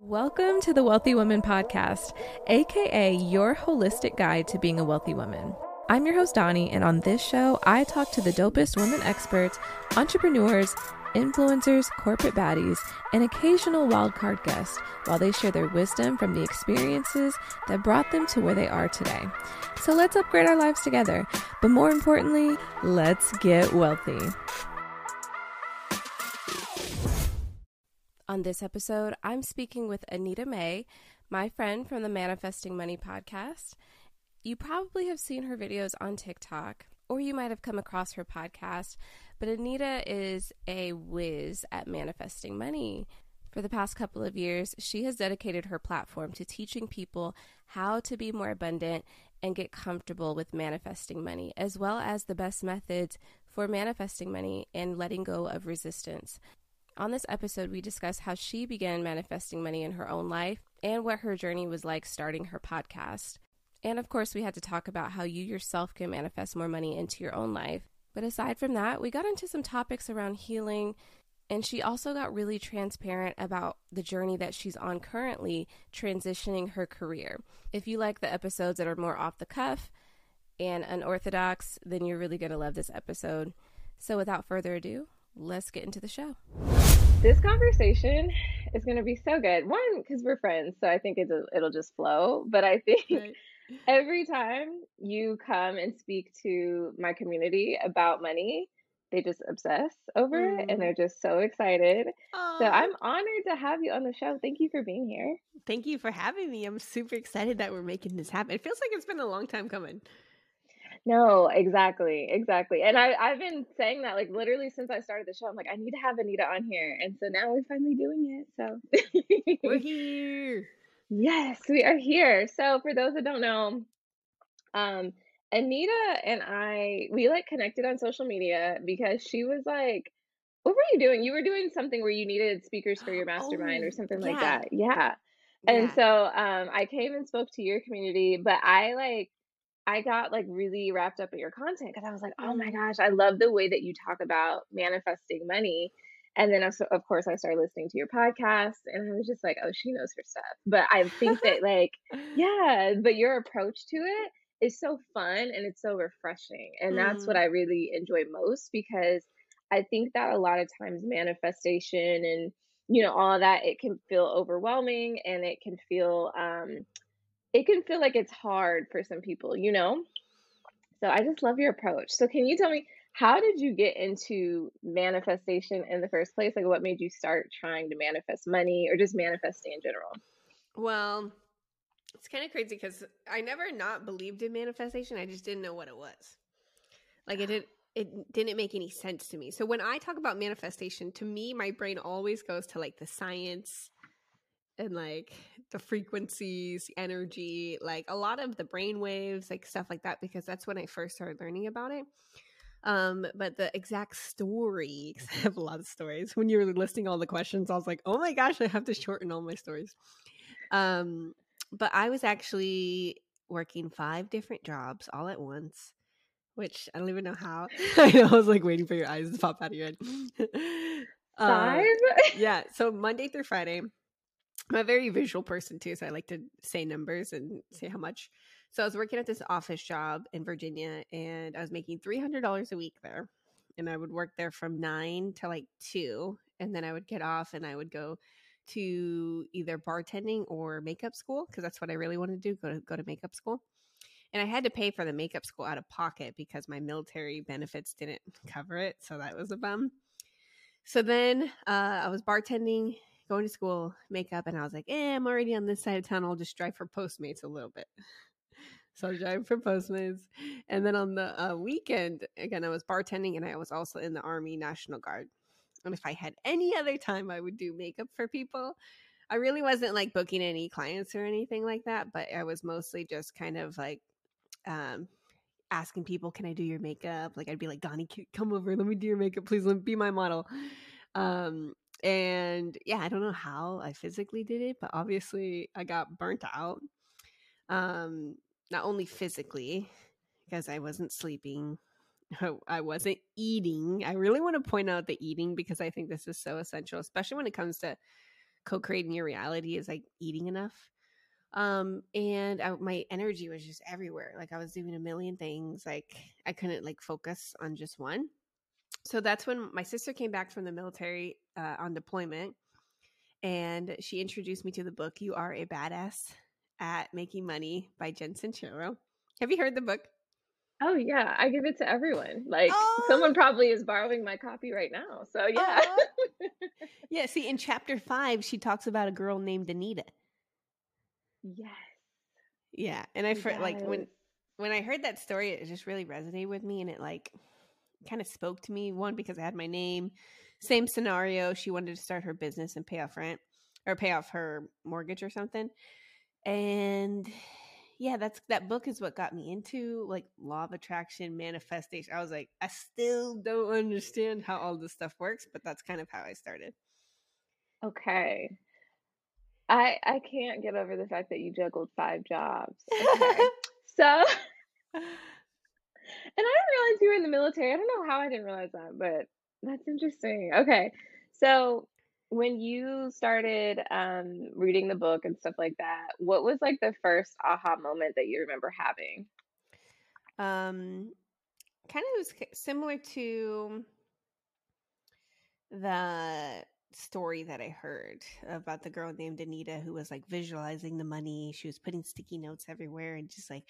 Welcome to the Wealthy Woman Podcast, aka your holistic guide to being a wealthy woman. I'm your host, Doni, and on this show, I talk to the dopest women experts, entrepreneurs, influencers, corporate baddies, and occasional wildcard guests while they share their wisdom from the experiences that brought them to where they are today. So let's upgrade our lives together, but more importantly, let's get wealthy. On this episode, I'm speaking with Anita Mae, my friend from the Manifesting Money podcast. You probably have seen her videos on TikTok, or you might have come across her podcast, but Anita is a whiz at manifesting money. For the past couple of years, she has dedicated her platform to teaching people how to be more abundant and get comfortable with manifesting money, as well as the best methods for manifesting money and letting go of resistance. On this episode, we discuss how she began manifesting money in her own life and what her journey was like starting her podcast. And of course, we had to talk about how you yourself can manifest more money into your own life. But aside from that, we got into some topics around healing, and she also got really transparent about the journey that she's on currently, transitioning her career. If you like the episodes that are more off the cuff and unorthodox, then you're really going to love this episode. So without further ado, let's get into the show. This conversation is going to be so good. One, because we're friends, so I think it'll, it'll just flow. But I think right. every time you come and speak to my community about money, they just obsess over mm. it and mm. they're just so excited. Aww. So I'm honored to have you on the show. Thank you for being here. Thank you for having me. I'm super excited that we're making this happen. It feels like it's been a long time coming. No, exactly, exactly. And I I've been saying that like literally since I started the show. I'm like, I need to have Anita on here, and so now we're finally doing it. So we're here. Yes, we are here. So for those that don't know, um, Anita and I we like connected on social media because she was like, "What were you doing? You were doing something where you needed speakers for your mastermind oh, or something yeah. like that." Yeah. yeah. And so um, I came and spoke to your community, but I like I got like really wrapped up in your content because I was like, oh my mm. gosh, I love the way that you talk about manifesting money. And then, of course, I started listening to your podcast and I was just like, oh, she knows her stuff. But I think that, like, yeah, but your approach to it is so fun and it's so refreshing. And that's what mm. I really enjoy most because I think that a lot of times manifestation and, you know, all that, it can feel overwhelming and it can feel, um, it can feel like it's hard for some people, you know? So I just love your approach. So can you tell me how did you get into manifestation in the first place? Like what made you start trying to manifest money or just manifesting in general? Well, it's kind of crazy because I never not believed in manifestation. I just didn't know what it was. Like it didn't it didn't make any sense to me. So when I talk about manifestation, to me, my brain always goes to like the science and like the frequencies, energy, like a lot of the brain waves, like stuff like that, because that's when I first started learning about it. Um, but the exact story, I have a lot of stories. When you were listing all the questions, I was like, oh my gosh, I have to shorten all my stories. Um, but I was actually working five different jobs all at once, which I don't even know how. I was like waiting for your eyes to pop out of your head. Five? Uh, yeah. So Monday through Friday, I'm a very visual person too, so I like to say numbers and say how much. So I was working at this office job in Virginia, and I was making three hundred dollars a week there, and I would work there from nine to like two, and then I would get off and I would go to either bartending or makeup school because that's what I really wanted to do go to go to makeup school. And I had to pay for the makeup school out of pocket because my military benefits didn't cover it, so that was a bum. So then uh, I was bartending going to school, makeup, and I was like, eh, I'm already on this side of town. I'll just drive for Postmates a little bit. So I driving for Postmates. And then on the uh, weekend, again, I was bartending and I was also in the Army National Guard. And if I had any other time, I would do makeup for people. I really wasn't like booking any clients or anything like that, but I was mostly just kind of like um asking people, "Can I do your makeup?" Like I'd be like, "Doni, come over, let me do your makeup, please. Let me be my model." Um and yeah, I don't know how I physically did it, but obviously I got burnt out. Um not only physically because I wasn't sleeping, I wasn't eating. I really want to point out the eating because I think this is so essential, especially when it comes to co-creating your reality is like eating enough um and I, my energy was just everywhere like i was doing a million things like i couldn't like focus on just one so that's when my sister came back from the military uh, on deployment and she introduced me to the book you are a badass at making money by jen sincero have you heard the book Oh yeah, I give it to everyone. Like oh. someone probably is borrowing my copy right now. So yeah. yeah, see in chapter 5 she talks about a girl named Anita. Yes. Yeah, and I yes. like when when I heard that story it just really resonated with me and it like kind of spoke to me one because I had my name. Same scenario, she wanted to start her business and pay off rent or pay off her mortgage or something. And yeah, that's that book is what got me into like law of attraction, manifestation. I was like, I still don't understand how all this stuff works, but that's kind of how I started. Okay. I I can't get over the fact that you juggled five jobs. Okay. so and I didn't realize you were in the military. I don't know how I didn't realize that, but that's interesting. Okay. So when you started um, reading the book and stuff like that, what was like the first aha moment that you remember having? Um, kind of was similar to the story that I heard about the girl named Anita who was like visualizing the money. She was putting sticky notes everywhere and just like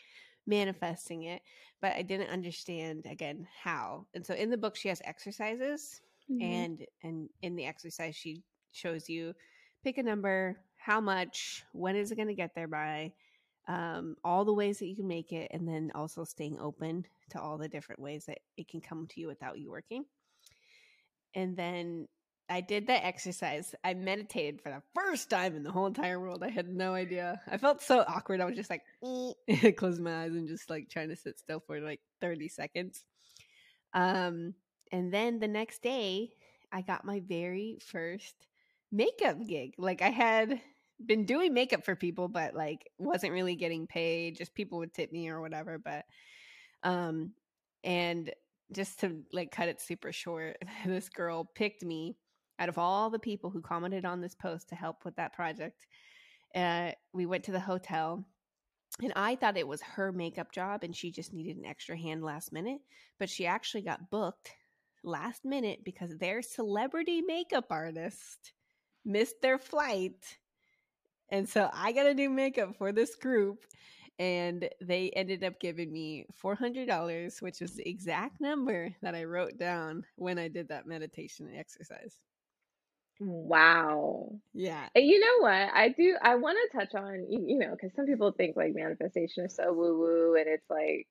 manifesting it. But I didn't understand again how. And so in the book, she has exercises Mm-hmm. and and in the exercise she shows you pick a number how much when is it going to get there by um, all the ways that you can make it and then also staying open to all the different ways that it can come to you without you working and then I did that exercise. I meditated for the first time in the whole entire world. I had no idea. I felt so awkward. I was just like, close my eyes and just like trying to sit still for like 30 seconds. Um, and then the next day, I got my very first makeup gig. Like I had been doing makeup for people, but like wasn't really getting paid. Just people would tip me or whatever. But um, and just to like cut it super short, this girl picked me out of all the people who commented on this post to help with that project. Uh, we went to the hotel and I thought it was her makeup job and she just needed an extra hand last minute, but she actually got booked last minute because their celebrity makeup artist missed their flight. And so I got to do makeup for this group. And they ended up giving me $400, which was the exact number that I wrote down when I did that meditation exercise. Wow. Yeah. And you know what? I do, I want to touch on, you, you know, because some people think like manifestation is so woo woo and it's like,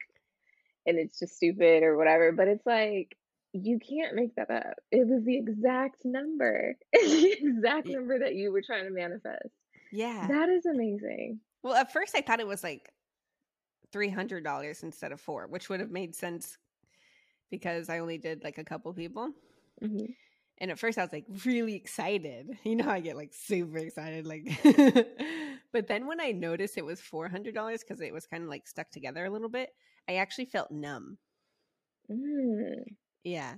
and it's just stupid or whatever. But it's like, you can't make that up. It was the exact number, the exact number that you were trying to manifest. Yeah. That is amazing. Well, at first I thought it was like $300 instead of four, which would have made sense because I only did like a couple people. Mm-hmm. And at first I was like really excited. You know, I get like super excited. Like, but then when I noticed it was $400 because it was kind of like stuck together a little bit, I actually felt numb. Mm. Yeah.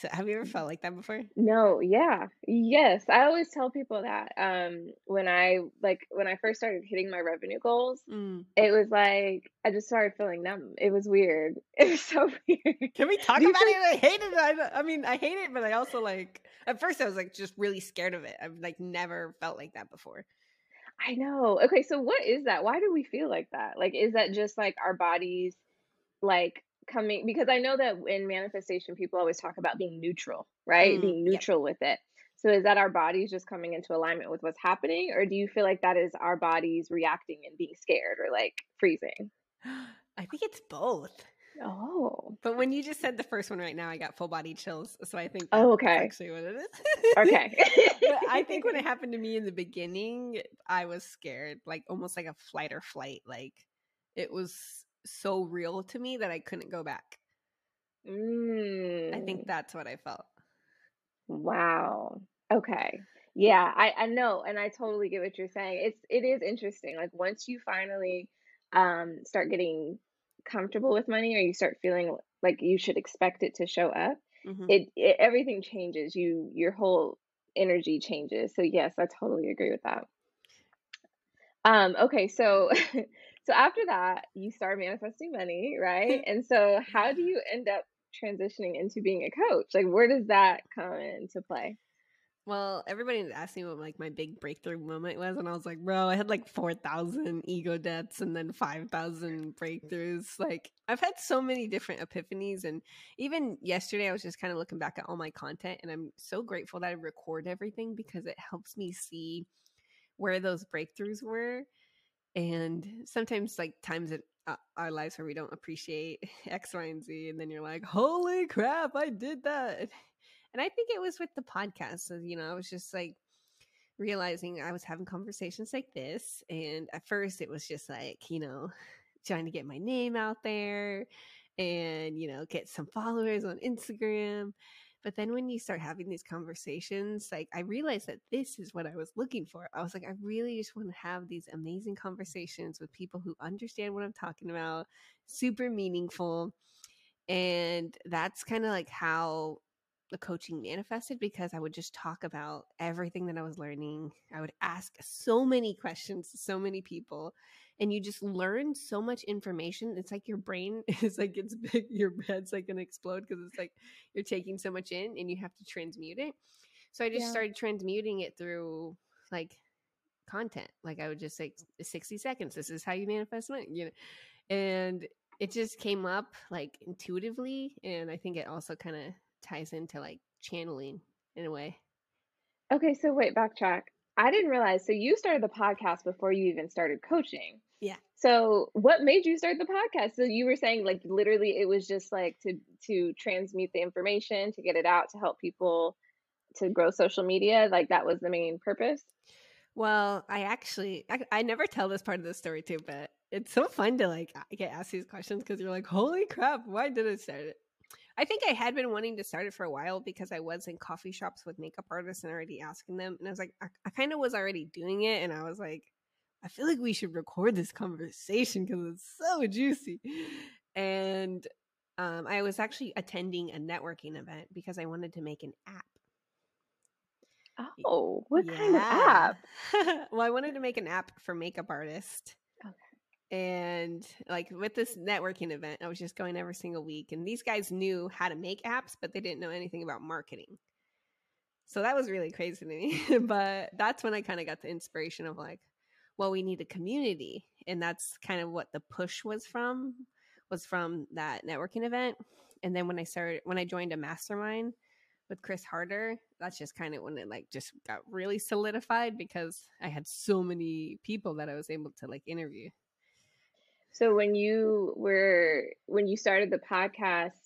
So have you ever felt like that before? No, yeah. Yes. I always tell people that um when I like when I first started hitting my revenue goals, mm. it was like I just started feeling numb. It was weird. It was so weird. Can we talk about it? I hate it. I, I mean, I hate it, but I also like at first I was like just really scared of it. I've like never felt like that before. I know. Okay, so what is that? Why do we feel like that? Like is that just like our bodies like coming because I know that in manifestation people always talk about being neutral, right? Mm, being neutral with it. So is that our bodies just coming into alignment with what's happening or do you feel like that is our bodies reacting and being scared or like freezing? I think it's both. Oh. But when you just said the first one right now, I got full body chills. So I think Oh, okay. actually what it is. Okay. I think when it happened to me in the beginning, I was scared, like almost like a flight or flight. Like it was so real to me that I couldn't go back. mm. I think that's what I felt. Wow. Okay. Yeah, I I know, and I totally get what you're saying. It's it is interesting. Like once you finally um start getting comfortable with money or you start feeling like you should expect it to show up, Mhm. it, it everything changes. You your whole energy changes. So yes, I totally agree with that. Um okay, so so after that, you start manifesting money, right? And so how do you end up transitioning into being a coach? Like where does that come into play? Well, everybody asked me what like my big breakthrough moment was, and I was like, bro, I had like four thousand ego deaths and then five thousand breakthroughs. Like I've had so many different epiphanies, and even yesterday I was just kind of looking back at all my content, and I'm so grateful that I record everything because it helps me see where those breakthroughs were, and sometimes like times in uh, our lives where we don't appreciate X, Y, and Z, and then you're like, holy crap, I did that. And I think it was with the podcast. So, you know, I was just like realizing I was having conversations like this. And at first it was just like, you know, trying to get my name out there and, you know, get some followers on Instagram. But then when you start having these conversations, like I realized that this is what I was looking for. I was like, I really just want to have these amazing conversations with people who understand what I'm talking about, super meaningful. And that's kind of like how the coaching manifested because I would just talk about everything that I was learning. I would ask so many questions to so many people, and you just learn so much information. It's like your brain is like it's big, your head's like gonna explode because it's like you're taking so much in and you have to transmute it. So I just Yeah. started transmuting it through like content. Like I would just say 60 seconds, this is how you manifest money, you know. And it just came up like intuitively. And I think it also kind of ties into like channeling in a way. Okay, so wait, backtrack. I didn't realize. So you started the podcast before you even started coaching. Yeah. So what made you start the podcast? So you were saying like literally it was just like to to transmute the information, to get it out, to help people to grow social media. Like that was the main purpose. Well, I actually, I, I never tell this part of the story too, but it's so fun to like get asked these questions because you're like, holy crap, why did I start it? I think I had been wanting to start it for a while because I was in coffee shops with makeup artists and already asking them. And I was like, I, I kind of was already doing it. And I was like, I feel like we should record this conversation because it's so juicy. And um, I was actually attending a networking event because I wanted to make an app. Oh, what kind of app? well, I wanted to make an app for makeup artists. And like with this networking event, I was just going every single week. And these guys knew how to make apps, but they didn't know anything about marketing. So that was really crazy to me. but that's when I kind of got the inspiration of like, well, we need a community. And that's kind of what the push was from, was from that networking event. And then when I started, when I joined a mastermind with Chris Harder, that's just kind of when it like just got really solidified because I had so many people that I was able to like interview. So when you were when you started the podcast,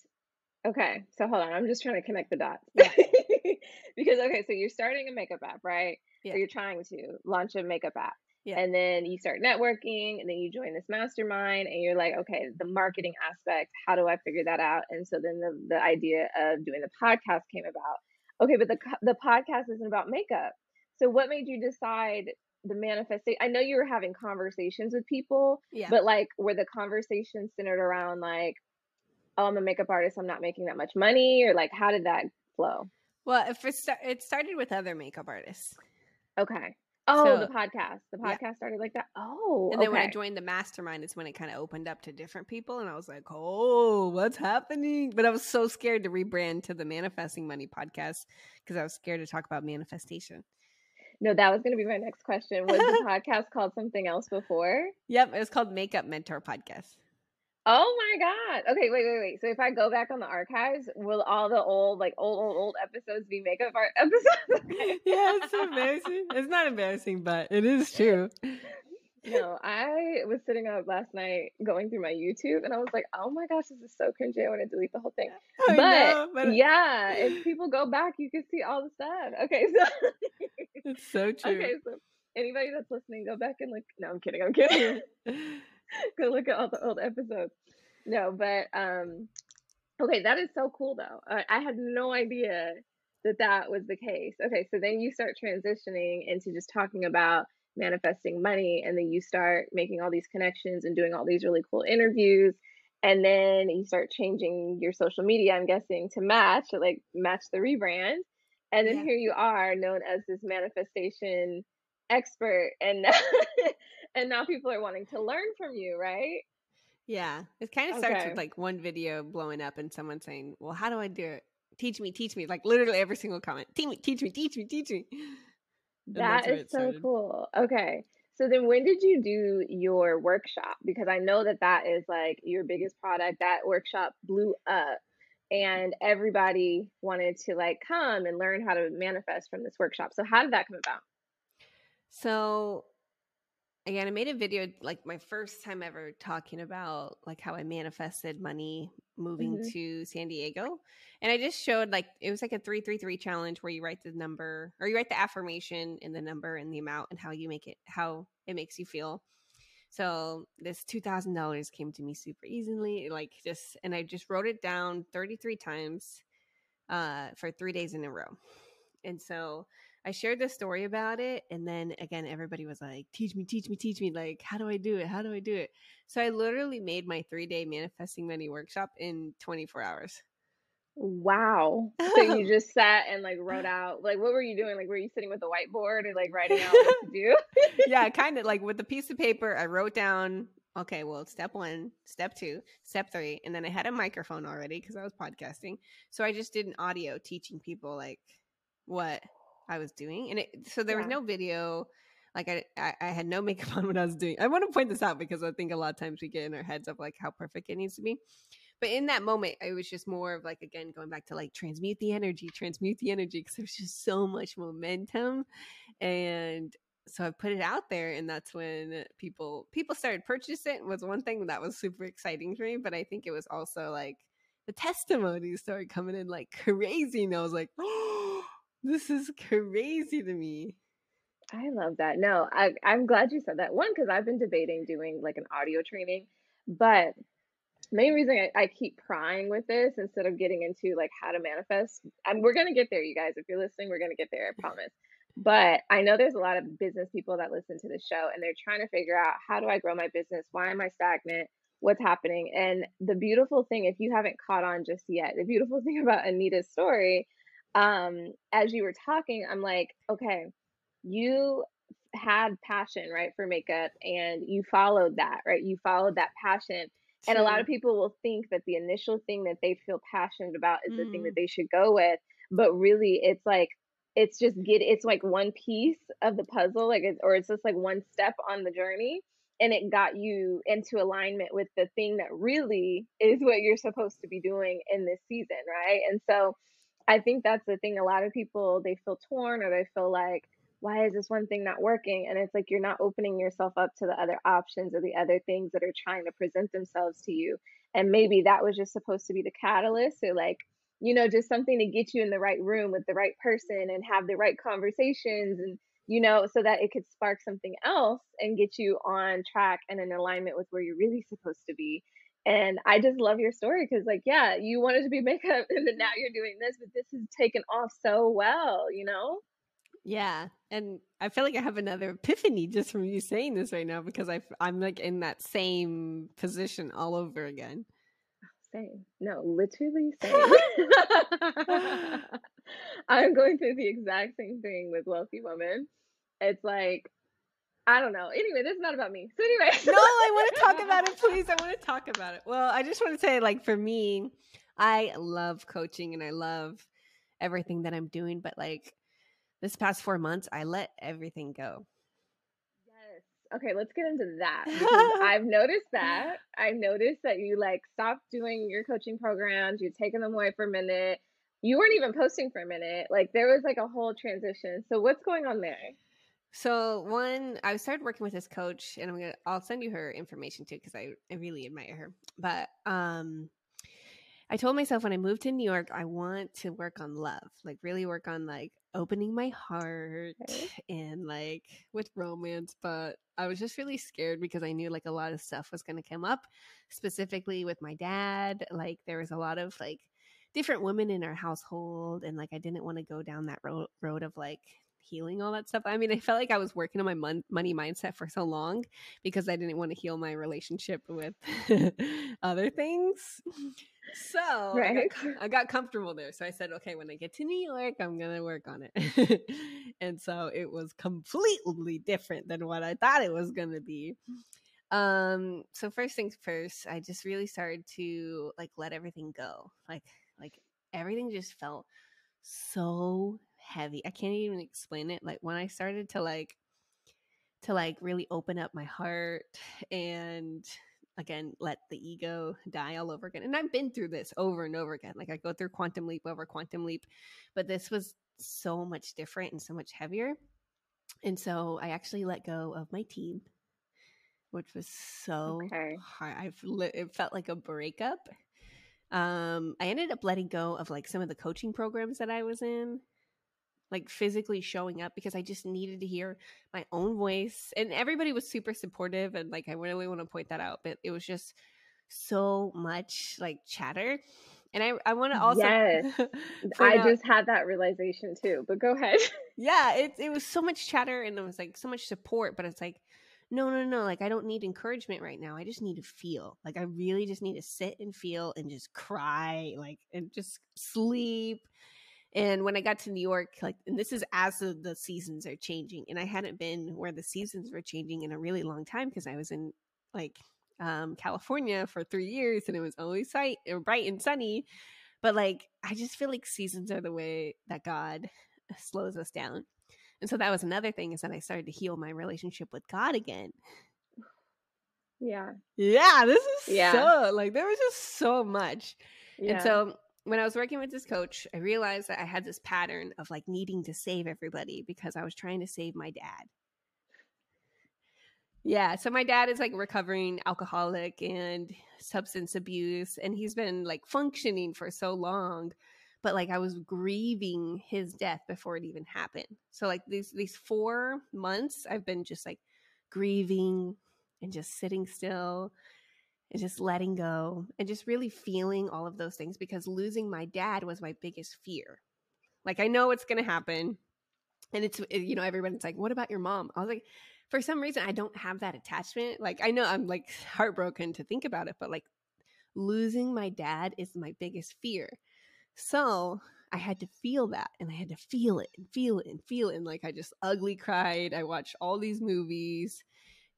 okay. So hold on, I'm just trying to connect the dots. Yeah. because okay, so you're starting a makeup app, right? Yeah. Or you're trying to launch a makeup app. Yeah. And then you start networking and then you join this mastermind and you're like, okay, the marketing aspect, how do I figure that out? And so then the, the idea of doing the podcast came about. Okay, but the the podcast isn't about makeup. So what made you decide the manifestation? I know you were having conversations with people, Yeah. but like were the conversations centered around like, oh, I'm a makeup artist, I'm not making that much money, or like how did that flow? well, if it, sta- it started with other makeup artists. Okay. Oh, So- the podcast. The Yeah. podcast started like that. Oh, And then when I joined the mastermind is when it kind of opened up to different people. And I was like, oh, what's happening? But I was so scared to rebrand to the Manifesting Money podcast because I was scared to talk about manifestation. No, that was going to be my next question. Was the podcast called something else before? Yep. It was called Makeup Mentor Podcast. Oh my God. Okay, wait, wait, wait. So if I go back on the archives, will all the old, like old, old, old episodes be makeup art episodes? Yeah, it's so embarrassing. It's not embarrassing, but it is true. No, I was sitting up last night going through my YouTube and I was like, oh my gosh, this is so cringy. I want to delete the whole thing. But know, but yeah, if people go back, you can see all the stuff. Okay, so it's so true. okay, so anybody that's listening, go back and look. No, I'm kidding. I'm kidding. go look at all the old episodes. No, but um, okay, that is so cool though. I, I had no idea that that was the case. Okay, so then you start transitioning into just talking about manifesting money, and then you start making all these connections and doing all these really cool interviews. And then you start changing your social media, I'm guessing, to match, like match the rebrand. And then Yeah. here you are, known as this manifestation expert, and and now people are wanting to learn from you, right? Yeah, it kind of starts Okay. with like one video blowing up and someone saying, "Well, how do I do it? Teach me, teach me!" Like literally every single comment, "Teach me, teach me, teach me, teach me." That is so cool. Okay. So then when did you do your workshop? Because I know that that is like your biggest product. That workshop blew up and everybody wanted to like come and learn how to manifest from this workshop. So how did that come about? So again, I made a video like my first time ever talking about like how I manifested money moving Mhm. to San Diego. And I just showed like it was like a 333 challenge where you write the number or you write the affirmation and the number and the amount and how you make it how it makes you feel. So this $2000 came to me super easily like just and I just wrote it down 33 times uh for 3 days in a row. And so I shared this story about it, and then again, everybody was like, "Teach me, teach me, teach me! Like, how do I do it? How do I do it?" So I literally made my three day manifesting money workshop in 24 hours. Wow. So you just sat and like wrote out like what were you doing? Like were you sitting with a whiteboard and like writing out what to do? yeah, kind of like with a piece of paper, I wrote down, okay, well, step one, step two, step three, and then I had a microphone already because I was podcasting. So I just did an audio teaching people like what I was doing, and it so there was no video. Like I, I, I had no makeup on when I was doing. I want to point this out because I think a lot of times we get in our heads of like how perfect it needs to be. But in that moment, I was just more of like again going back to like transmute the energy, transmute the energy because there's just so much momentum, and so I put it out there, and that's when people people started purchasing it. Was one thing that was super exciting for me, but I think it was also like the testimonies started coming in like crazy, and I was like, oh, this is crazy to me. I love that. No, I, I'm glad you said that. One, because I've been debating doing like an audio training, but main reason I, I keep prying with this instead of getting into like how to manifest, and we're gonna get there, you guys. If you're listening, we're gonna get there, I promise. But I know there's a lot of business people that listen to the show and they're trying to figure out how do I grow my business? Why am I stagnant? What's happening? And the beautiful thing, if you haven't caught on just yet, the beautiful thing about Anita's story, um, as you were talking, I'm like, okay, you had passion, right, for makeup and you followed that, right? You followed that passion. And a lot of people will think that the initial thing that they feel passionate about is the thing that they should go with. But really, it's like, it's just get, it's like one piece of the puzzle, like, it's, or it's just like one step on the journey. And it got you into alignment with the thing that really is what you're supposed to be doing in this season, right? And so I think that's the thing. A lot of people, they feel torn or they feel like, why is this one thing not working? And it's like you're not opening yourself up to the other options or the other things that are trying to present themselves to you. And maybe that was just supposed to be the catalyst or like, you know, just something to get you in the right room with the right person and have the right conversations and, you know, so that it could spark something else and get you on track and in alignment with where you're really supposed to be. And I just love your story because, like, yeah, you wanted to be makeup and then now you're doing this, but this has taken off so well, you know? Yeah, and I feel like I have another epiphany just from you saying this right now because I I'm like in that same position all over again. Same. No, literally same. I'm going through the exact same thing with Wealthy Woman. It's like, I don't know. Anyway, this is not about me. So, anyway. no, I want to talk about it, please. I want to talk about it. Well, I just want to say, like, for me, I love coaching and I love everything that I'm doing, but like this past four months, I let everything go. Yes. Okay, let's get into that I've noticed that. I've noticed that you like stopped doing your coaching programs, you've taken them away for a minute. You weren't even posting for a minute. Like there was like a whole transition. So what's going on there? So one, I started working with this coach, and I'm gonna I'll send you her information too because I I really admire her. But um, I told myself when I moved to New York, I want to work on love, like really work on like opening my heart Okay. and like with romance. But I was just really scared because I knew like a lot of stuff was going to come up, specifically with my dad. Like there was a lot of like different women in our household, and like I didn't want to go down that road road of like healing all that stuff. I mean, I felt like I was working on my mon- money mindset for so long because I didn't want to heal my relationship with other things. So I, got, I got comfortable there. So I said, okay, when I get to New York, I'm going to work on it. and so it was completely different than what I thought it was going to be. Um, so first things first, I just really started to like let everything go. Like, like everything just felt so heavy. I can't even explain it. Like when I started to like to like really open up my heart and again let the ego die all over again. And I've been through this over and over again. Like I go through quantum leap over quantum leap, but this was so much different and so much heavier. And so I actually let go of my team, which was so Okay. hard. I've li- it felt like a breakup. Um, I ended up letting go of like some of the coaching programs that I was in, like physically showing up because I just needed to hear my own voice. And everybody was super supportive, and like I really want to point that out. But it was just so much like chatter, and I I want to also Yes. I out- just had that realization too, but go ahead. yeah, it it was so much chatter and it was like so much support, but it's like, no, no, no, like I don't need encouragement right now. I just need to feel. Like I really just need to sit and feel and just cry, like and just sleep. And when I got to New York, like, and this is as the, the seasons are changing, and I hadn't been where the seasons were changing in a really long time because I was in like um, California for three years, and it was always bright, bright and sunny. But like, I just feel like seasons are the way that God slows us down. And so that was another thing is that I started to heal my relationship with God again. yeah. Yeah, this is Yeah. so like there was just so much. Yeah. And so when I was working with this coach, I realized that I had this pattern of like needing to save everybody because I was trying to save my dad. Yeah, so my dad is like recovering alcoholic and substance abuse and he's been like functioning for so long but like I was grieving his death before it even happened. So like these these 4 months I've been just like grieving and just sitting still and just letting go and just really feeling all of those things because losing my dad was my biggest fear. Like I know it's going to happen. And it's eh, you know everyone's like what about your mom? I was like for some reason I don't have that attachment. Like I know I'm like heartbroken to think about it, but like losing my dad is my biggest fear. So I had to feel that and I had to feel it and feel it and feel it. And like I just ugly cried. I watched all these movies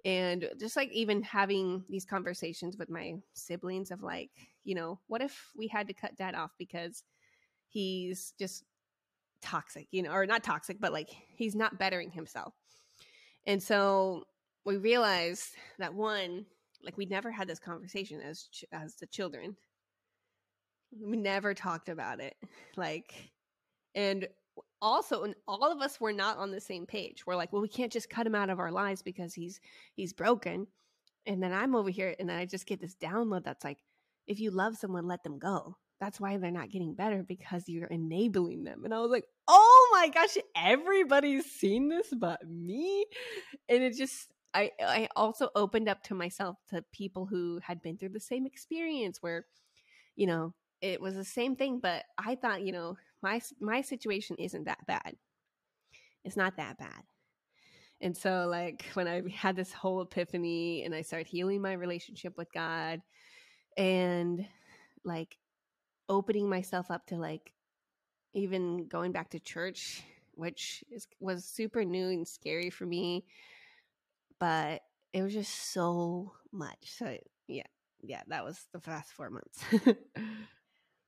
and just like even having these conversations with my siblings of like, you know, what if we had to cut dad off because he's just toxic, you know, or not toxic, but like he's not bettering himself. And so we realized that one, like we never had this conversation as ch- as the children. We never talked about it. Like and also and all of us were not on the same page. We're like, well, we can't just cut him out of our lives because he's he's broken. And then I'm over here and then I just get this download that's like, if you love someone, let them go. That's why they're not getting better because you're enabling them. And I was like, oh my gosh, everybody's seen this but me. And it just I I also opened up to myself to people who had been through the same experience where, you know, it was the same thing, but I thought, you know, my my situation isn't that bad. It's not that bad. And so like when I had this whole epiphany and I started healing my relationship with God and like opening myself up to like even going back to church, which is, was super new and scary for me, but it was just so much. So yeah, yeah, that was the past four months.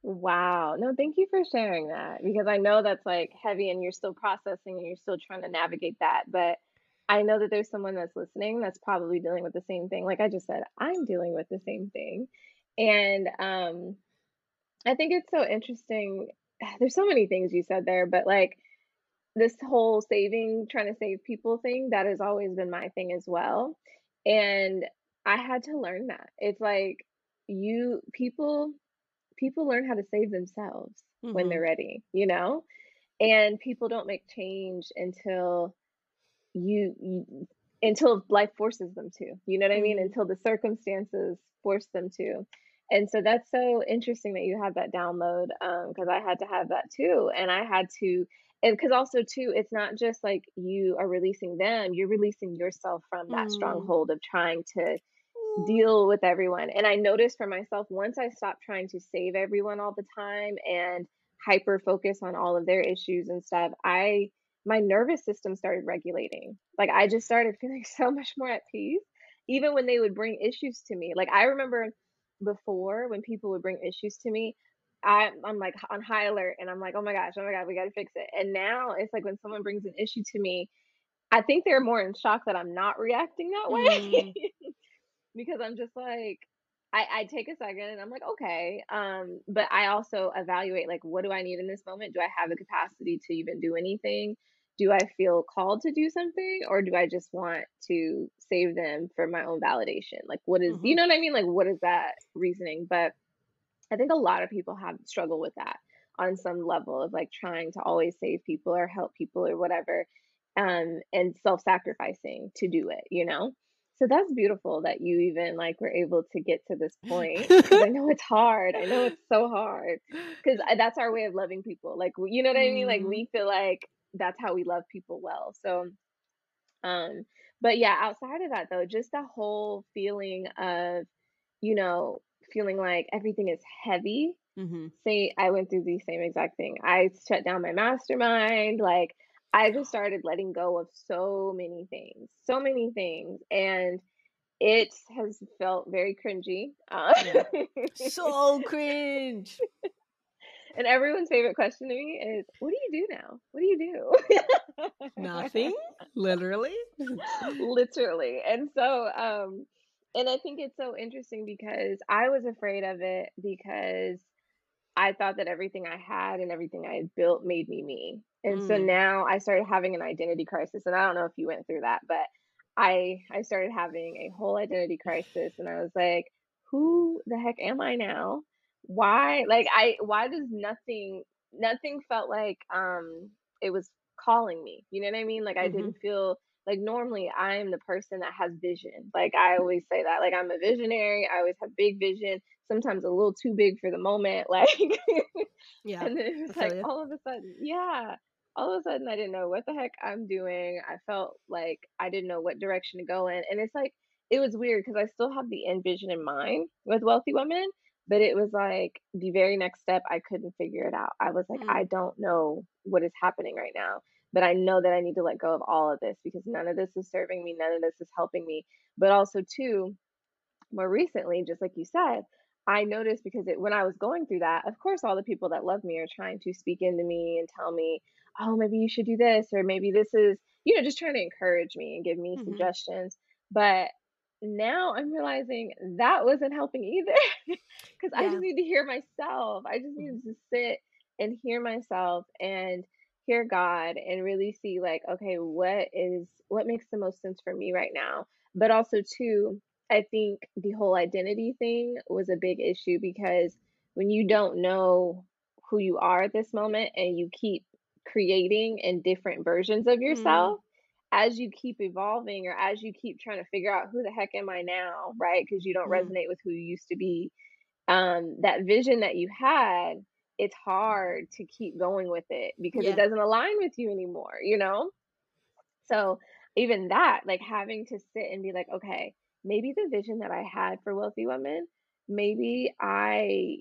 Wow. No, thank you for sharing that because I know that's like heavy and you're still processing and you're still trying to navigate that. But I know that there's someone that's listening that's probably dealing with the same thing. Like I just said, I'm dealing with the same thing. And um, I think it's so interesting. There's so many things you said there, but like this whole saving, trying to save people thing, that has always been my thing as well. And I had to learn that. It's like you people people learn how to save themselves mm-hmm. when they're ready, you know? And people don't make change until you, you until life forces them to. You know what I mean? Mm-hmm. Until the circumstances force them to. And so that's so interesting that you had that download because um, I had to have that too. And I had to, and because also too, it's not just like you are releasing them, you're releasing yourself from that mm. stronghold of trying to deal with everyone. And I noticed for myself, once I stopped trying to save everyone all the time and hyper focus on all of their issues and stuff, I, my nervous system started regulating. Like I just started feeling so much more at peace, even when they would bring issues to me. Like I remember before when people would bring issues to me, I, I'm like on high alert and I'm like, oh my gosh, oh my God, we got to fix it. And now it's like when someone brings an issue to me, I think they're more in shock that I'm not reacting that way mm. because I'm just like, I, I take a second and I'm like, okay. Um, but I also evaluate like, what do I need in this moment? Do I have the capacity to even do anything? Do I feel called to do something or do I just want to save them for my own validation? Like, what is, mm-hmm. you know what I mean? Like, what is that reasoning? But I think a lot of people have struggle with that on some level of like trying to always save people or help people or whatever um and self-sacrificing to do it you know so that's beautiful that you even like were able to get to this point i know it's hard i know it's so hard because that's our way of loving people like you know what i mean like mm-hmm. we feel like that's how we love people well so um but yeah outside of that though just the whole feeling of you know feeling like everything is heavy. Mm-hmm. Say, I went through the same exact thing. I shut down my mastermind. Like, I just started letting go of so many things, so many things. And it has felt very cringy. Uh, yeah. so cringe. and everyone's favorite question to me is, "What do you do now? What do you do?" Nothing, literally, literally. And so, um, and I think it's so interesting because I was afraid of it because I thought that everything I had and everything I had built made me me. And mm. so now I started having an identity crisis. And I don't know if you went through that, but I I started having a whole identity crisis and I was like, who the heck am I now? Why like I why does nothing nothing felt like um it was calling me. You know what I mean? Like I mm-hmm. didn't feel like normally I'm the person that has vision. Like I always say that. Like I'm a visionary. I always have big vision. Sometimes a little too big for the moment. Like yeah. And then it was like you. all of a sudden, yeah. All of a sudden I didn't know what the heck I'm doing. I felt like I didn't know what direction to go in. And it's like it was weird because I still have the end vision in mind with wealthy women, but it was like the very next step I couldn't figure it out. I was like, mm. I don't know what is happening right now but I know that I need to let go of all of this because none of this is serving me, none of this is helping me. But also, too, more recently, just like you said, I noticed because it, when I was going through that, of course, all the people that love me are trying to speak into me and tell me, oh, maybe you should do this, or maybe this is, you know, just trying to encourage me and give me mm-hmm. suggestions. But now I'm realizing that wasn't helping either because yeah. I just need to hear myself. I just mm-hmm. to sit and hear myself and hear God and really see like, okay, what is what makes the most sense for me right now? But also too, I think the whole identity thing was a big issue because when you don't know who you are at this moment and you keep creating in different versions of mm. yourself, mm. as you keep evolving or as you keep trying to figure out who the heck am I now, right? Because you don't mm. resonate with who you used to be. Um, that vision that you had it's hard to keep going with it because yeah. it doesn't align with you anymore, you know? So even that, like having to sit and be like, okay, maybe the vision that I had for wealthy women, maybe I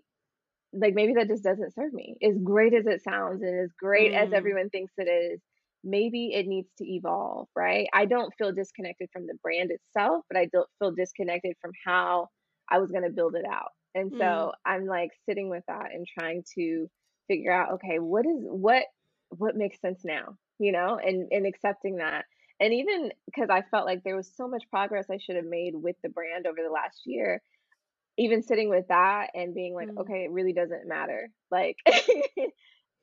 like maybe that just doesn't serve me. As great as it sounds and as great mm. as everyone thinks it is, maybe it needs to evolve, right? I don't feel disconnected from the brand itself, but I don't feel disconnected from how I was going to build it out. And so mm. I'm like sitting with that and trying to figure out, okay, what is what what makes sense now, you know, and and accepting that. And even because I felt like there was so much progress I should have made with the brand over the last year, even sitting with that and being like, mm. okay, it really doesn't matter. Like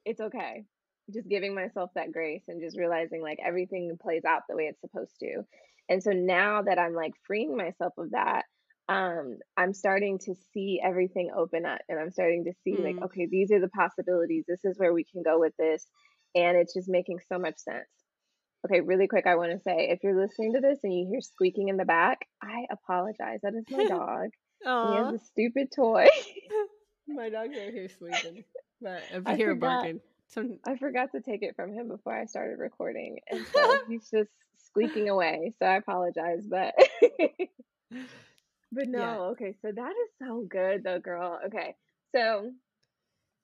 it's okay. just giving myself that grace and just realizing like everything plays out the way it's supposed to. And so now that I'm like freeing myself of that, um, I'm starting to see everything open up and I'm starting to see like, Mm. okay, these are the possibilities. This is where we can go with this. And it's just making so much sense. Okay, really quick, I want to say if you're listening to this and you hear squeaking in the back, I apologize. That is my dog. he has a stupid toy. My dog's right here sleeping. But if you I hear barking, some I forgot to take it from him before I started recording. And so he's just squeaking away. So I apologize, but but no, Yeah. okay. So that is so good though, girl. Okay. So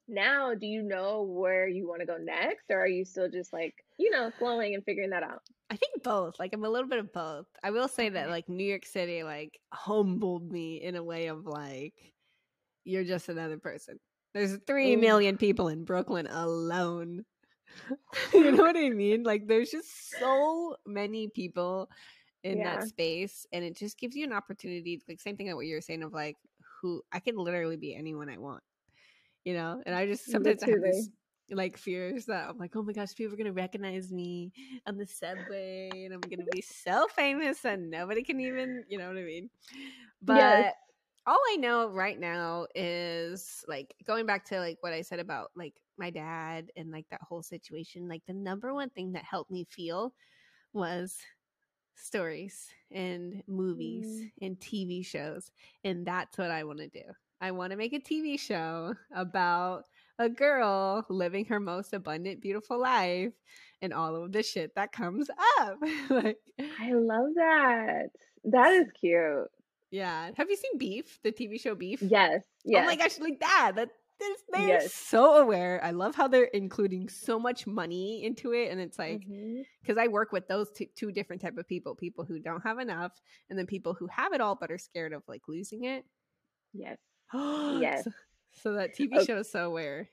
now do you know where you want to go next or are you still just like, you know, flowing and figuring that out? I think both. Like I'm a little bit of both. I will say that like New York City like humbled me in a way of like you're just another person. There's three Ooh. million people in Brooklyn alone. you know what I mean? Like there's just so many people in Yeah. that space and it just gives you an opportunity like same thing that what you're saying of like who I can literally be anyone I want. You know? And I just mm, sometimes I have this like fears that I'm like, oh my gosh, people are gonna recognize me on the subway and I'm gonna be so famous and nobody can even you know what I mean? But Yes. all I know right now is like going back to like what I said about like my dad and like that whole situation, like the number one thing that helped me feel was stories and movies Mm. and TV shows. And that's what I want to do. I want to make a TV show about a girl living her most abundant, beautiful life and all of the shit that comes up. like, I love that. That is cute. yeah. Have you seen Beef, the TV show Beef? Yes. Yes. Oh my gosh, like that. That they're Yes. so aware. I love how they're including so much money into it, and it's like mm-hmm. because I work with those two, two different type of people: people who don't have enough, and then people who have it all but are scared of like losing it. Yes. yes. Yes. So, so that TV Okay. show is so aware.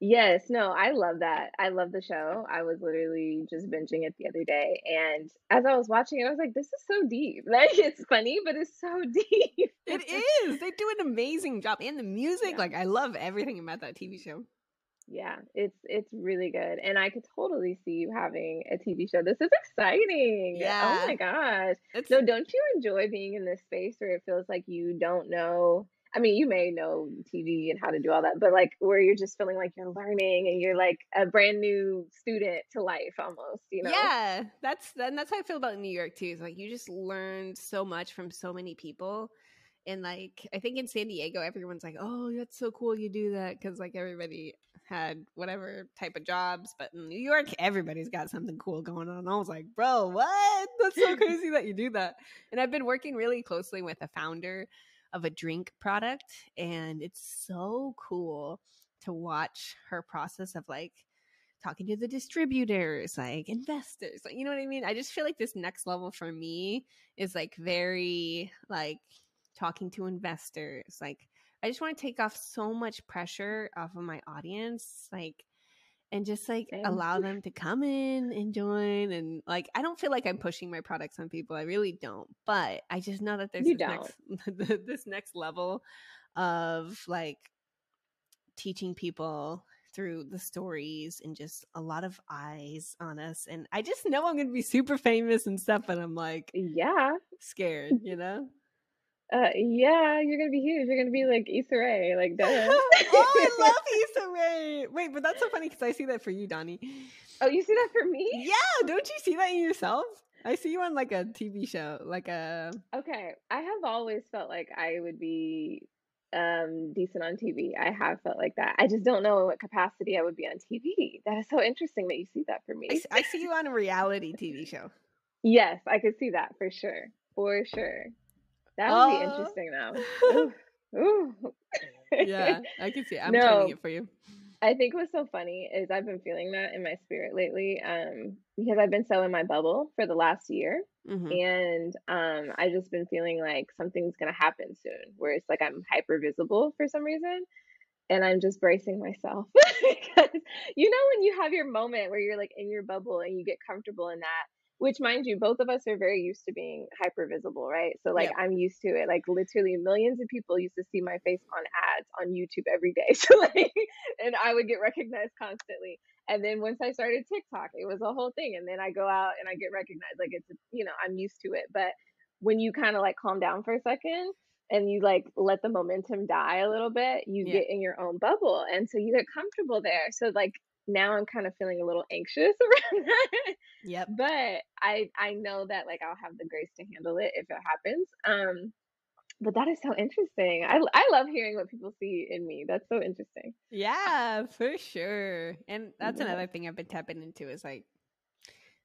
Yes, no, I love that. I love the show. I was literally just binging it the other day, and as I was watching it, I was like, "This is so deep. Like, it's funny, but it's so deep." It is. They do an amazing job, and the music. Yeah. Like I love everything about that TV show. Yeah, it's it's really good, and I could totally see you having a TV show. This is exciting. Oh yeah. Oh my gosh. It's No, don't you enjoy being in this space where it feels like you don't know? I mean, you may know TV and how to do all that, but like where you're just feeling like you're learning and you're like a brand new student to life almost, you know? Yeah, that's and that's how I feel about New York too. Is like you just learned so much from so many people, and like I think in San Diego, everyone's like, "Oh, that's so cool, you do that," because like everybody had whatever type of jobs, but in New York, everybody's got something cool going on. I was like, "Bro, what? That's so crazy that you do that." And I've been working really closely with a founder of a drink product, and it's so cool to watch her process of like talking to the distributors, like investors, like you know what I mean? I just feel like this next level for me is like very like talking to investors. Like I just want to take off so much pressure off of my audience, like and just like Same. allow them to come in and join and like I don't feel like I'm pushing my products on people. I really don't. But I just know that there's this next this next level of like teaching people through the stories and just a lot of eyes on us and i just know i'm gonna be super famous and stuff and i'm like Yeah. scared you know Uh, yeah, you're gonna be huge. You're gonna be like Issa Rae, like duh. oh i love Issa Rae. wait but that's so funny because i see that for you Doni Oh, you see that for me? yeah don't you see that in yourself i see you on like a tv show like a Okay, I have always felt like I would be um decent on TV. I have felt like that. I just don't know in what capacity I would be on TV. That is so interesting that you see that for me. I see you on a reality tv show Yes, I could see that for sure. For sure. That would be interesting though. Ooh. Ooh. yeah i can see i'm No. turning it for you I think what's so funny is I've been feeling that in my spirit lately, um, because I've been so in my bubble for the last year. Mhm. and um i just been feeling like something's gonna happen soon where it's like i'm hyper visible for some reason and i'm just bracing myself because you know when you have your moment where you're like in your bubble and you get comfortable in that which mind you both of us are very used to being hyper visible right so like Yep. i'm used to it like literally millions of people used to see my face on ads on youtube every day so like and i would get recognized constantly and then once I started TikTok, it was a whole thing. And then I go out and I get recognized. Like it's, you know, I'm used to it. But when you kind of like calm down for a second and you like let the momentum die a little bit, you Yeah. get in your own bubble. And so you get comfortable there. So like now I'm kind of feeling a little anxious around that. Yep. But I I know that like I'll have the grace to handle it if it happens. Um but that is so interesting. I I love hearing what people see in me. That's so interesting. Yeah, for sure. And that's Yeah. another thing I've been tapping into is like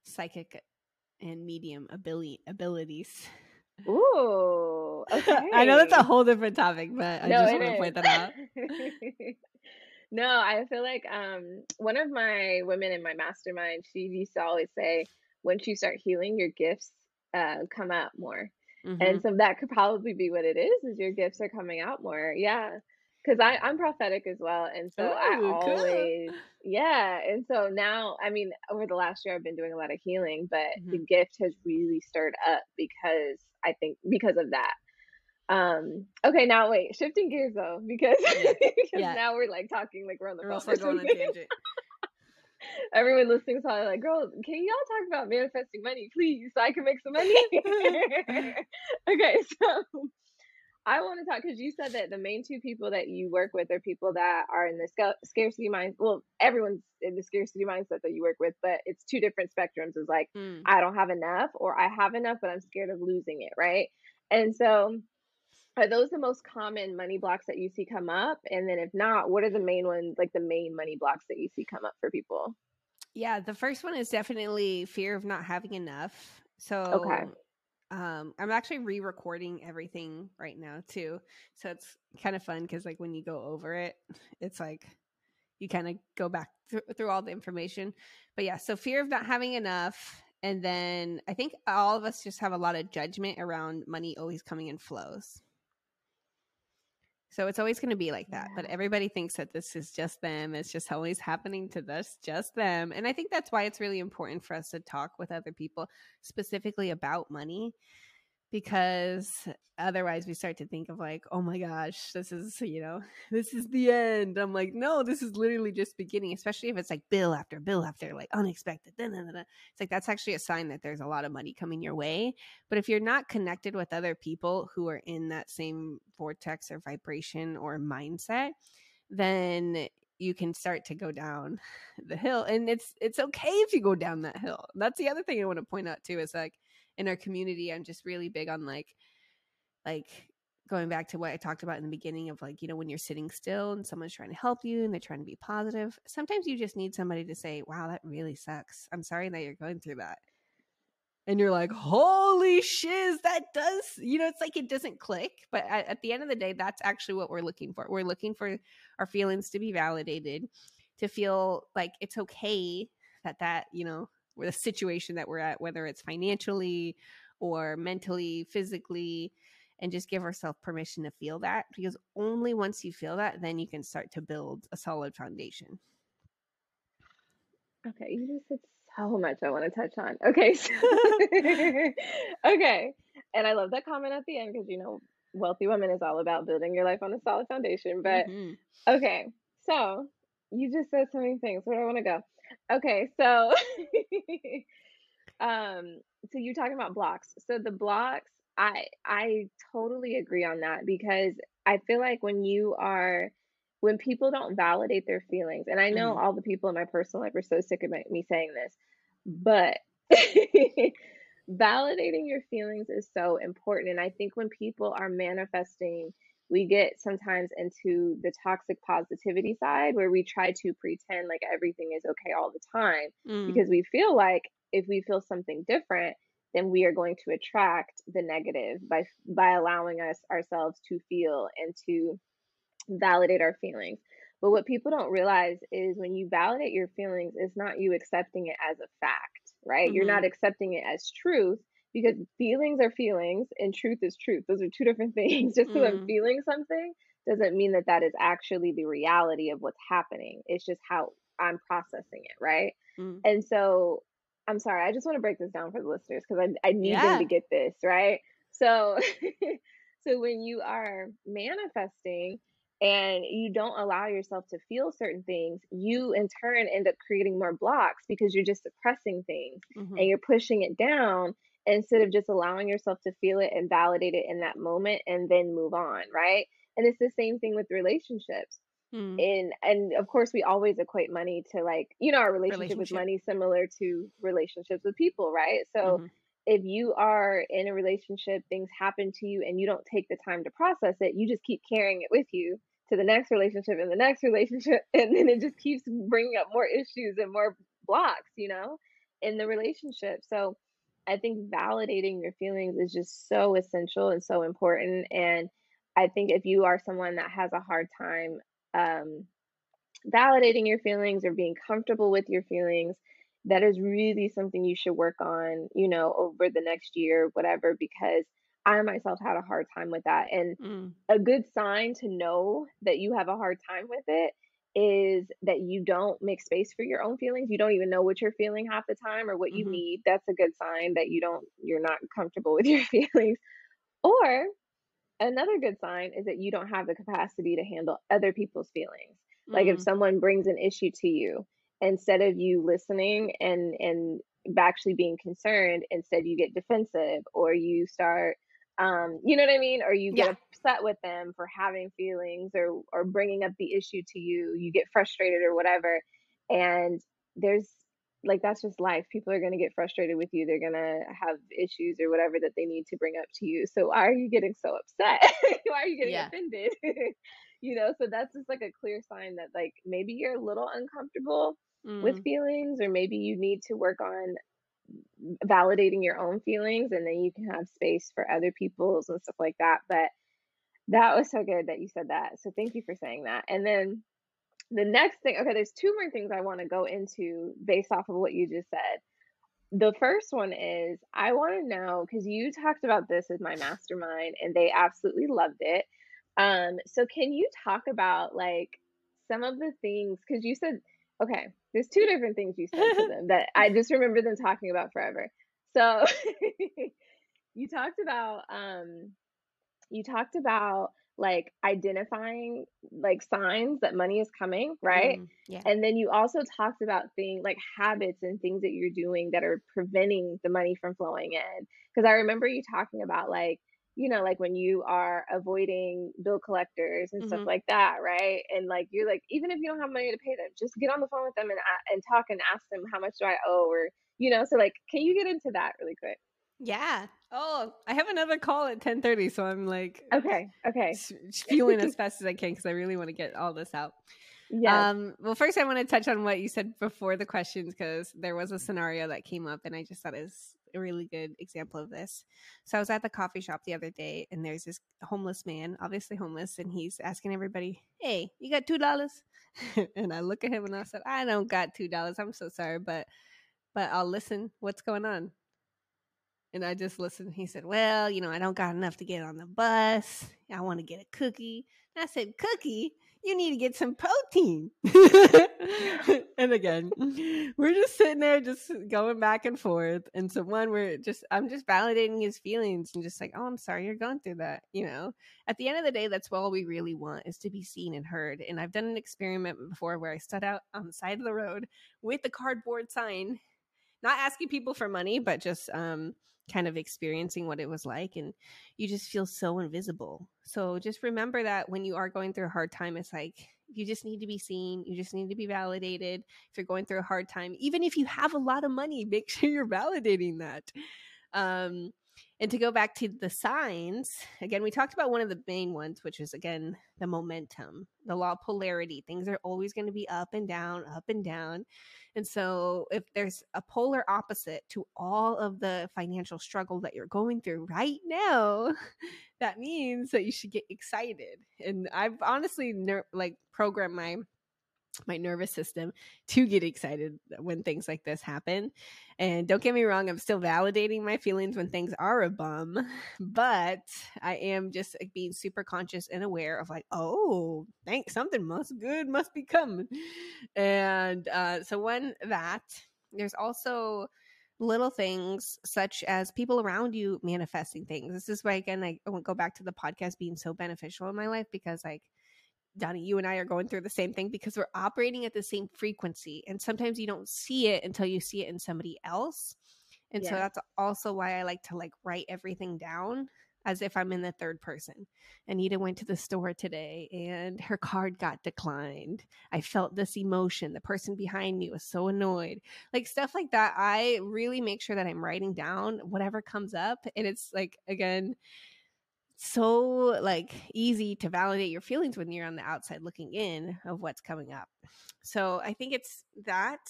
psychic and medium ability abilities. Ooh. Okay. I know that's a whole different topic, but I just want to point that out. no, I feel like um one of my women in my mastermind, she used to always say, once you start healing, your gifts uh come out more. Mhm. And so that could probably be what it is, is your gifts are coming out more. Yeah. Cause I, I'm prophetic as well. And so I Ooh, cool. always yeah. And so now, I mean, over the last year I've been doing a lot of healing, but the Mhm. gift has really stirred up because I think because of that. Um okay, now wait, shifting gears though, because, because Yeah. now we're like talking like we're on the We're phone. also going on tangent. Everyone listening is probably like, girl, can y'all talk about manifesting money, please, so I can make some money? okay, so I want to talk because you said that the main two people that you work with are people that are in the sca- scarcity mind. Well, everyone's in the scarcity mindset that you work with, but it's two different spectrums. It's like, Mm. I don't have enough, or I have enough, but I'm scared of losing it, right? And so, are those the most common money blocks that you see come up? And then, if not, what are the main ones, like the main money blocks that you see come up for people? Yeah, the first one is definitely fear of not having enough. So Okay. um I'm actually re-recording everything right now too. So it's kind of fun because like when you go over it, it's like you kind of go back through, through all the information. But yeah, so fear of not having enough. And then I think all of us just have a lot of judgment around money always coming in flows. So it's always going to be like that. But everybody thinks that this is just them. It's just always happening to this, just them. And I think that's why it's really important for us to talk with other people specifically about money because otherwise we start to think of like, oh my gosh, this is, you know, this is the end. I'm like, no, this is literally just beginning, especially if it's like bill after bill after like unexpected. da, da, da. It's like that's actually a sign that there's a lot of money coming your way. But if you're not connected with other people who are in that same vortex or vibration or mindset, then you can start to go down the hill and it's it's okay if you go down that hill that's the other thing i want to point out too is like in our community i'm just really big on like like going back to what i talked about in the beginning of like you know when you're sitting still and someone's trying to help you and they're trying to be positive sometimes you just need somebody to say wow that really sucks. I'm sorry that you're going through that. And you're like holy shiz that does you know it's like it doesn't click but at, at the end of the day that's actually what we're looking for. We're looking for our feelings to be validated to feel like it's okay that that you know the situation that we're at whether it's financially or mentally physically and just give ourselves permission to feel that because only once you feel that then you can start to build a solid foundation Okay, you just said so much I want to touch on. Okay, so okay, and I love that comment at the end because you know, wealthy woman is all about building your life on a solid foundation. But Mhm. okay, so you just said so many things. Where do I want to go? Okay, so um, so you're talking about blocks. So the blocks, I I totally agree on that because I feel like when you are when people don't validate their feelings, and I know Mhm. all the people in my personal life are so sick of my- me saying this, but validating your feelings is so important. And I think when people are manifesting, we get sometimes into the toxic positivity side where we try to pretend like everything is okay all the time Mm. because we feel like if we feel something different then we are going to attract the negative by by allowing us ourselves to feel and to validate our feelings. But what people don't realize is when you validate your feelings it's not you accepting it as a fact right? You're not accepting it as truth because feelings are feelings and truth is truth those are two different things just because i'm Mm. feeling something doesn't mean that that is actually the reality of what's happening it's just how i'm processing it right Mm. and so I'm sorry, I just want to break this down for the listeners because I, I need them to get this, right? So so when you are manifesting and you don't allow yourself to feel certain things, you in turn end up creating more blocks because you're just suppressing things mm-hmm. and you're pushing it down instead of just allowing yourself to feel it and validate it in that moment and then move on, right? And it's the same thing with relationships. Mm. And and of course we always equate money to like, you know, our relationship, relationship. with money similar to relationships with people, right? So mm-hmm. if you are in a relationship, things happen to you and you don't take the time to process it, you just keep carrying it with you to the next relationship and the next relationship and then it just keeps bringing up more issues and more blocks, you know, in the relationship. So I think validating your feelings is just so essential and so important. And I think if you are someone that has a hard time um, validating your feelings or being comfortable with your feelings, that is really something you should work on, you know, over the next year, whatever, because I myself had a hard time with that. And mm. a good sign to know that you have a hard time with it is that you don't make space for your own feelings. You don't even know what you're feeling half the time or what you mm-hmm. need. That's a good sign that you don't you're not comfortable with your feelings. Or another good sign is that you don't have the capacity to handle other people's feelings. Mm-hmm. Like if mm. someone brings an issue to you, instead of you listening and and actually being concerned, instead you get defensive or you start um you know what i mean or you get yeah. upset with them for having feelings or or bringing up the issue to you you get frustrated or whatever and there's like that's just life people are going to get frustrated with you they're going to have issues or whatever that they need to bring up to you so why are you getting so upset why are you getting yeah. offended you know so that's just like a clear sign that like maybe you're a little uncomfortable mm. with feelings or maybe you need to work on validating your own feelings and then you can have space for other people's and stuff like that but that was so good that you said that so thank you for saying that and then the next thing okay there's two more things i want to go into based off of what you just said. The first one is i want to know because you talked about this with my mastermind and they absolutely loved it um so can you talk about like some of the things because you said okay there's two different things you said to them that I just remember them talking about forever. So you talked about um you talked about like identifying like signs that money is coming, right? Mm, yeah. And then you also talked about things like habits and things that you're doing that are preventing the money from flowing in. Because I remember you talking about like you know, like when you are avoiding bill collectors and mm-hmm. stuff like that, right? And like you're like, even if you don't have money to pay them, just get on the phone with them and and talk and ask them how much do I owe, or you know. So like, can you get into that really quick? Yeah. Oh, I have another call at ten thirty, so I'm like, okay, okay, fueling as fast as I can because I really want to get all this out. Yeah. Um, well, first, I want to touch on what you said before the questions because there was a scenario that came up, and I just thought it was a really good example of this. So I was at the coffee shop the other day, and there's this homeless man, obviously homeless, and he's asking everybody, "Hey, you got two dollars?" and I look at him and I said, "I don't got two dollars. I'm so sorry, but but I'll listen. What's going on?" And I just listened. He said, Well, you know, I don't got enough to get on the bus. I want to get a cookie. And I said, Cookie? You need to get some protein. and again, we're just sitting there, just going back and forth. And so, one, we're just, I'm just validating his feelings and just like, oh, I'm sorry you're going through that. You know, at the end of the day, that's all we really want is to be seen and heard. And I've done an experiment before where I stood out on the side of the road with a cardboard sign, not asking people for money, but just, um, kind of experiencing what it was like and you just feel so invisible. So just remember that when you are going through a hard time it's like you just need to be seen, you just need to be validated. If you're going through a hard time, even if you have a lot of money, make sure you're validating that. Um and to go back to the signs, again, we talked about one of the main ones, which is again the momentum, the law of polarity. Things are always going to be up and down, up and down. And so, if there's a polar opposite to all of the financial struggle that you're going through right now, that means that you should get excited. And I've honestly ner- like programmed my my nervous system to get excited when things like this happen. And don't get me wrong, I'm still validating my feelings when things are a bum, but I am just like, being super conscious and aware of like, oh, thanks, something must good must be coming. And uh, so when that, there's also little things such as people around you manifesting things. This is why again I won't go back to the podcast being so beneficial in my life because like Doni, you and I are going through the same thing because we're operating at the same frequency. And sometimes you don't see it until you see it in somebody else. And so that's also why I like to like write everything down as if I'm in the third person. Anita went to the store today and her card got declined. I felt this emotion. The person behind me was so annoyed. Like stuff like that. I really make sure that I'm writing down whatever comes up. And it's like, again, so like easy to validate your feelings when you're on the outside looking in of what's coming up. So I think it's that.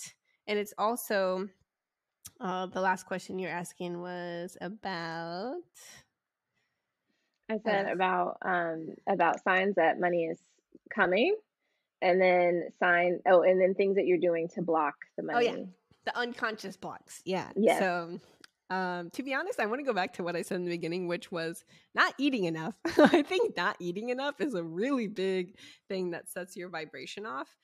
And it's also uh, the last question you're asking was about I said about um about signs that money is coming and then sign oh and then things that you're doing to block the money. Oh yeah. The unconscious blocks. Yeah. Yes. So um to be honest, I want to go back to what I said in the beginning, which was not eating enough. I think not eating enough is a really big thing that sets your vibration off.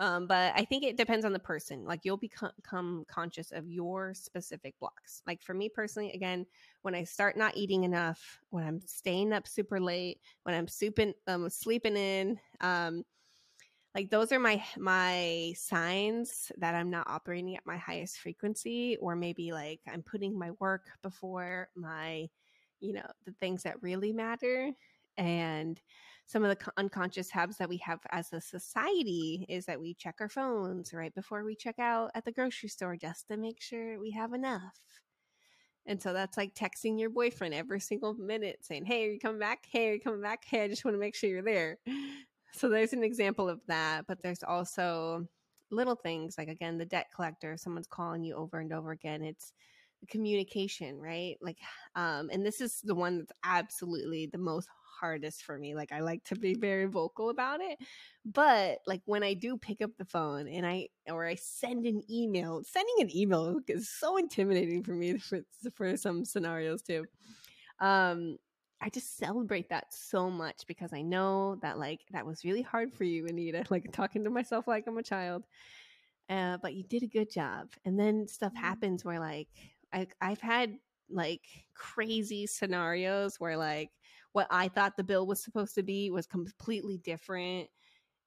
Um, but I think it depends on the person. Like you'll become, conscious of your specific blocks. Like for me personally, again, when I start not eating enough, when I'm staying up super late, when I'm souping, um, sleeping in, um, like those are my my signs that I'm not operating at my highest frequency, or maybe like I'm putting my work before my, you know, the things that really matter. And some of the unconscious habits that we have as a society is that we check our phones right before we check out at the grocery store just to make sure we have enough. And so that's like texting your boyfriend every single minute saying, Hey, are you coming back? Hey, are you coming back? Hey, I just want to make sure you're there. So there's an example of that. But there's also little things like, again, the debt collector, someone's calling you over and over again. It's communication, right? Like, um, and this is the one that's absolutely the most hardest for me. Like I like to be very vocal about it. But like when I do pick up the phone and I or I send an email, sending an email is so intimidating for me for, for some scenarios too. Um I just celebrate that so much because I know that like that was really hard for you, Anita. Like talking to myself like I'm a child. Uh, but you did a good job. And then stuff happens where like I, I've had like crazy scenarios where like what I thought the bill was supposed to be was completely different.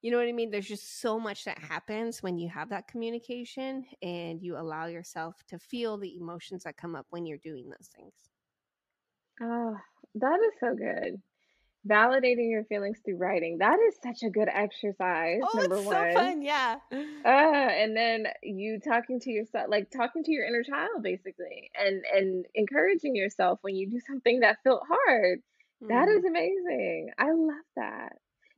You know what I mean? There's just so much that happens when you have that communication and you allow yourself to feel the emotions that come up when you're doing those things. Oh, that is so good. Validating your feelings through writing. That is such a good exercise. Oh, number it's one. so fun. Yeah. Uh, and then you talking to yourself, like talking to your inner child, basically, and and encouraging yourself when you do something that felt hard. That Mm. is amazing. I love that.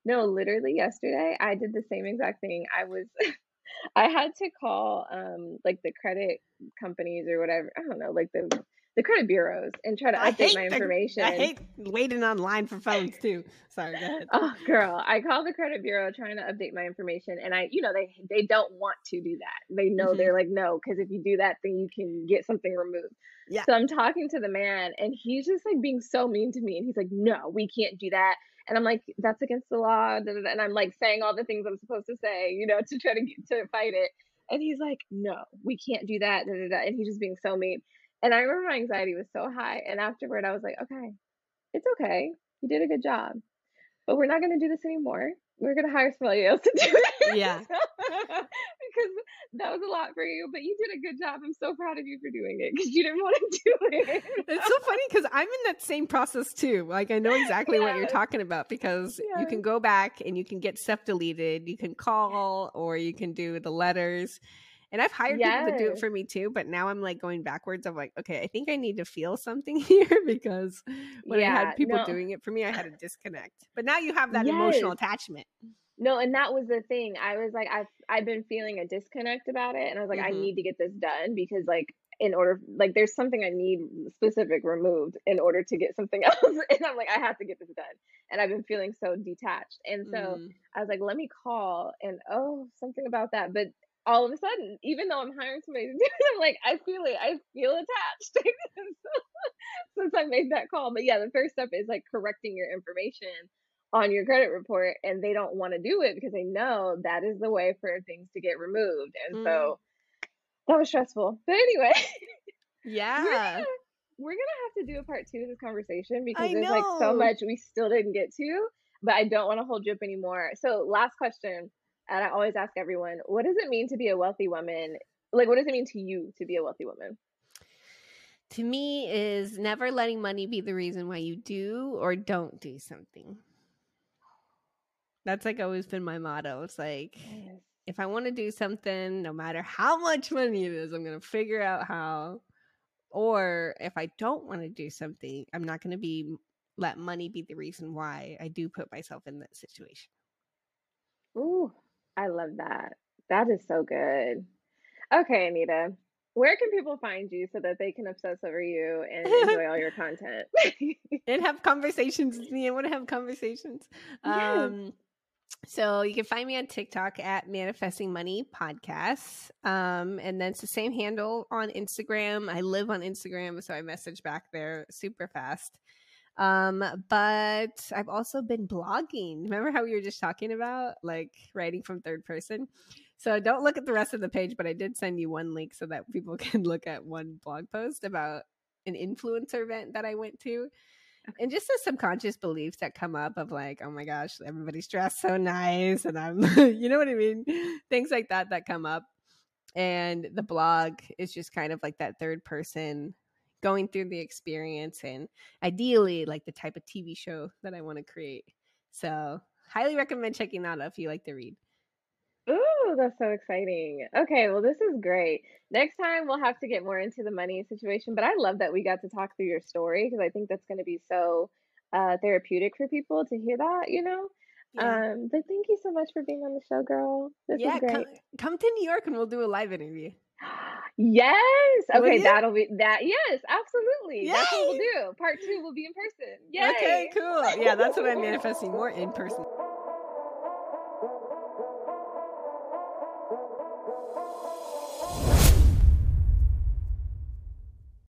No, literally yesterday I did the same exact thing. I was I had to call um like the credit companies or whatever. I don't know, like the the credit bureaus and try to I update my the, information. I hate waiting online for phones too. Sorry, go ahead. Oh, girl, I called the credit bureau trying to update my information, and I, you know, they they don't want to do that. They know Mhm. they're like, no, because if you do that, then you can get something removed. Yeah. So I'm talking to the man, and he's just like being so mean to me, and he's like, no, we can't do that. And I'm like, that's against the law. da, da, da," And I'm like saying all the things I'm supposed to say, you know, to try to get, to fight it. And he's like, no, we can't do that. da, da, da," And he's just being so mean. And I remember my anxiety was so high. And afterward, I was like, okay, it's okay. You did a good job but we're not going to do this anymore. We're going to hire somebody else to do it. Yeah. because that was a lot for you, but you did a good job. I'm so proud of you for doing it because you didn't want to do it. It's so funny because I'm in that same process too. Like I know exactly what you're talking about because you can go back and you can get stuff deleted. You can call or you can do the letters. And I've hired people to do it for me too, but now I'm like going backwards. I'm like, okay, I think I need to feel something here because when I had people no. doing it for me, I had to disconnect. But now you have that emotional attachment. No, and that was the thing. I was like, I've I've been feeling a disconnect about it, and I was like, I Mhm. need to get this done because like in order like there's something I need specific removed in order to get something else, and I'm like, I have to get this done, and I've been feeling so detached, and so. Mm. I was like, let me call and oh, something about that. But all of a sudden, even though I'm hiring somebody to do it, I'm like, I feel it. I feel attached since I made that call. But yeah, the first step is like correcting your information on your credit report. And they don't want to do it because they know that is the way for things to get removed. And Mm. so that was stressful. But anyway, we're Yeah. gonna, we're gonna have to do a part two of this conversation because I there's like so much we still didn't get to. but I don't want to hold you up anymore. So, last question, and I always ask everyone, what does it mean to be a wealthy woman? Like, what does it mean to you to be a wealthy woman? To me, is never letting money be the reason why you do or don't do something. That's like always been my motto. It's like Yes. if I want to do something, no matter how much money it is, I'm going to figure out how. Or if I don't want to do something, I'm not going to be let money be the reason why I do put myself in that situation. Ooh, I love that. That is so good. Okay, Anita, where can people find you so that they can obsess over you and enjoy all your content? and have conversations with me. I want to have conversations. Yes. Um, so you can find me on TikTok at Manifesting Money Podcasts. Um, and then it's the same handle on Instagram. I live on Instagram, so I message back there super fast. Um, but I've also been blogging. Remember how we were just talking about like writing from third person? So don't look at the rest of the page, but I did send you one link so that people can look at one blog post about an influencer event that I went to. And just the subconscious beliefs that come up of like, oh my gosh, everybody's dressed so nice. And I'm, you know what I mean? Things like that that come up. And the blog is just kind of like that third person going through the experience and ideally like the type of TV show that I want to create. So, highly recommend checking that out if you like to read. Ooh, that's so exciting. Okay, well, this is great. Next time we'll have to get more into the money situation, but I love that we got to talk through your story because I think that's going to be so uh, therapeutic for people to hear that, you know? Um, but thank you so much for being on the show, girl. This yeah, is great. come, come to New York and we'll do a live interview. Yes. Okay, that'll be that. Yes, absolutely. That's what we'll do. Part two will be in person. Yay. Okay, cool. Yeah, that's what I'm manifesting more in person.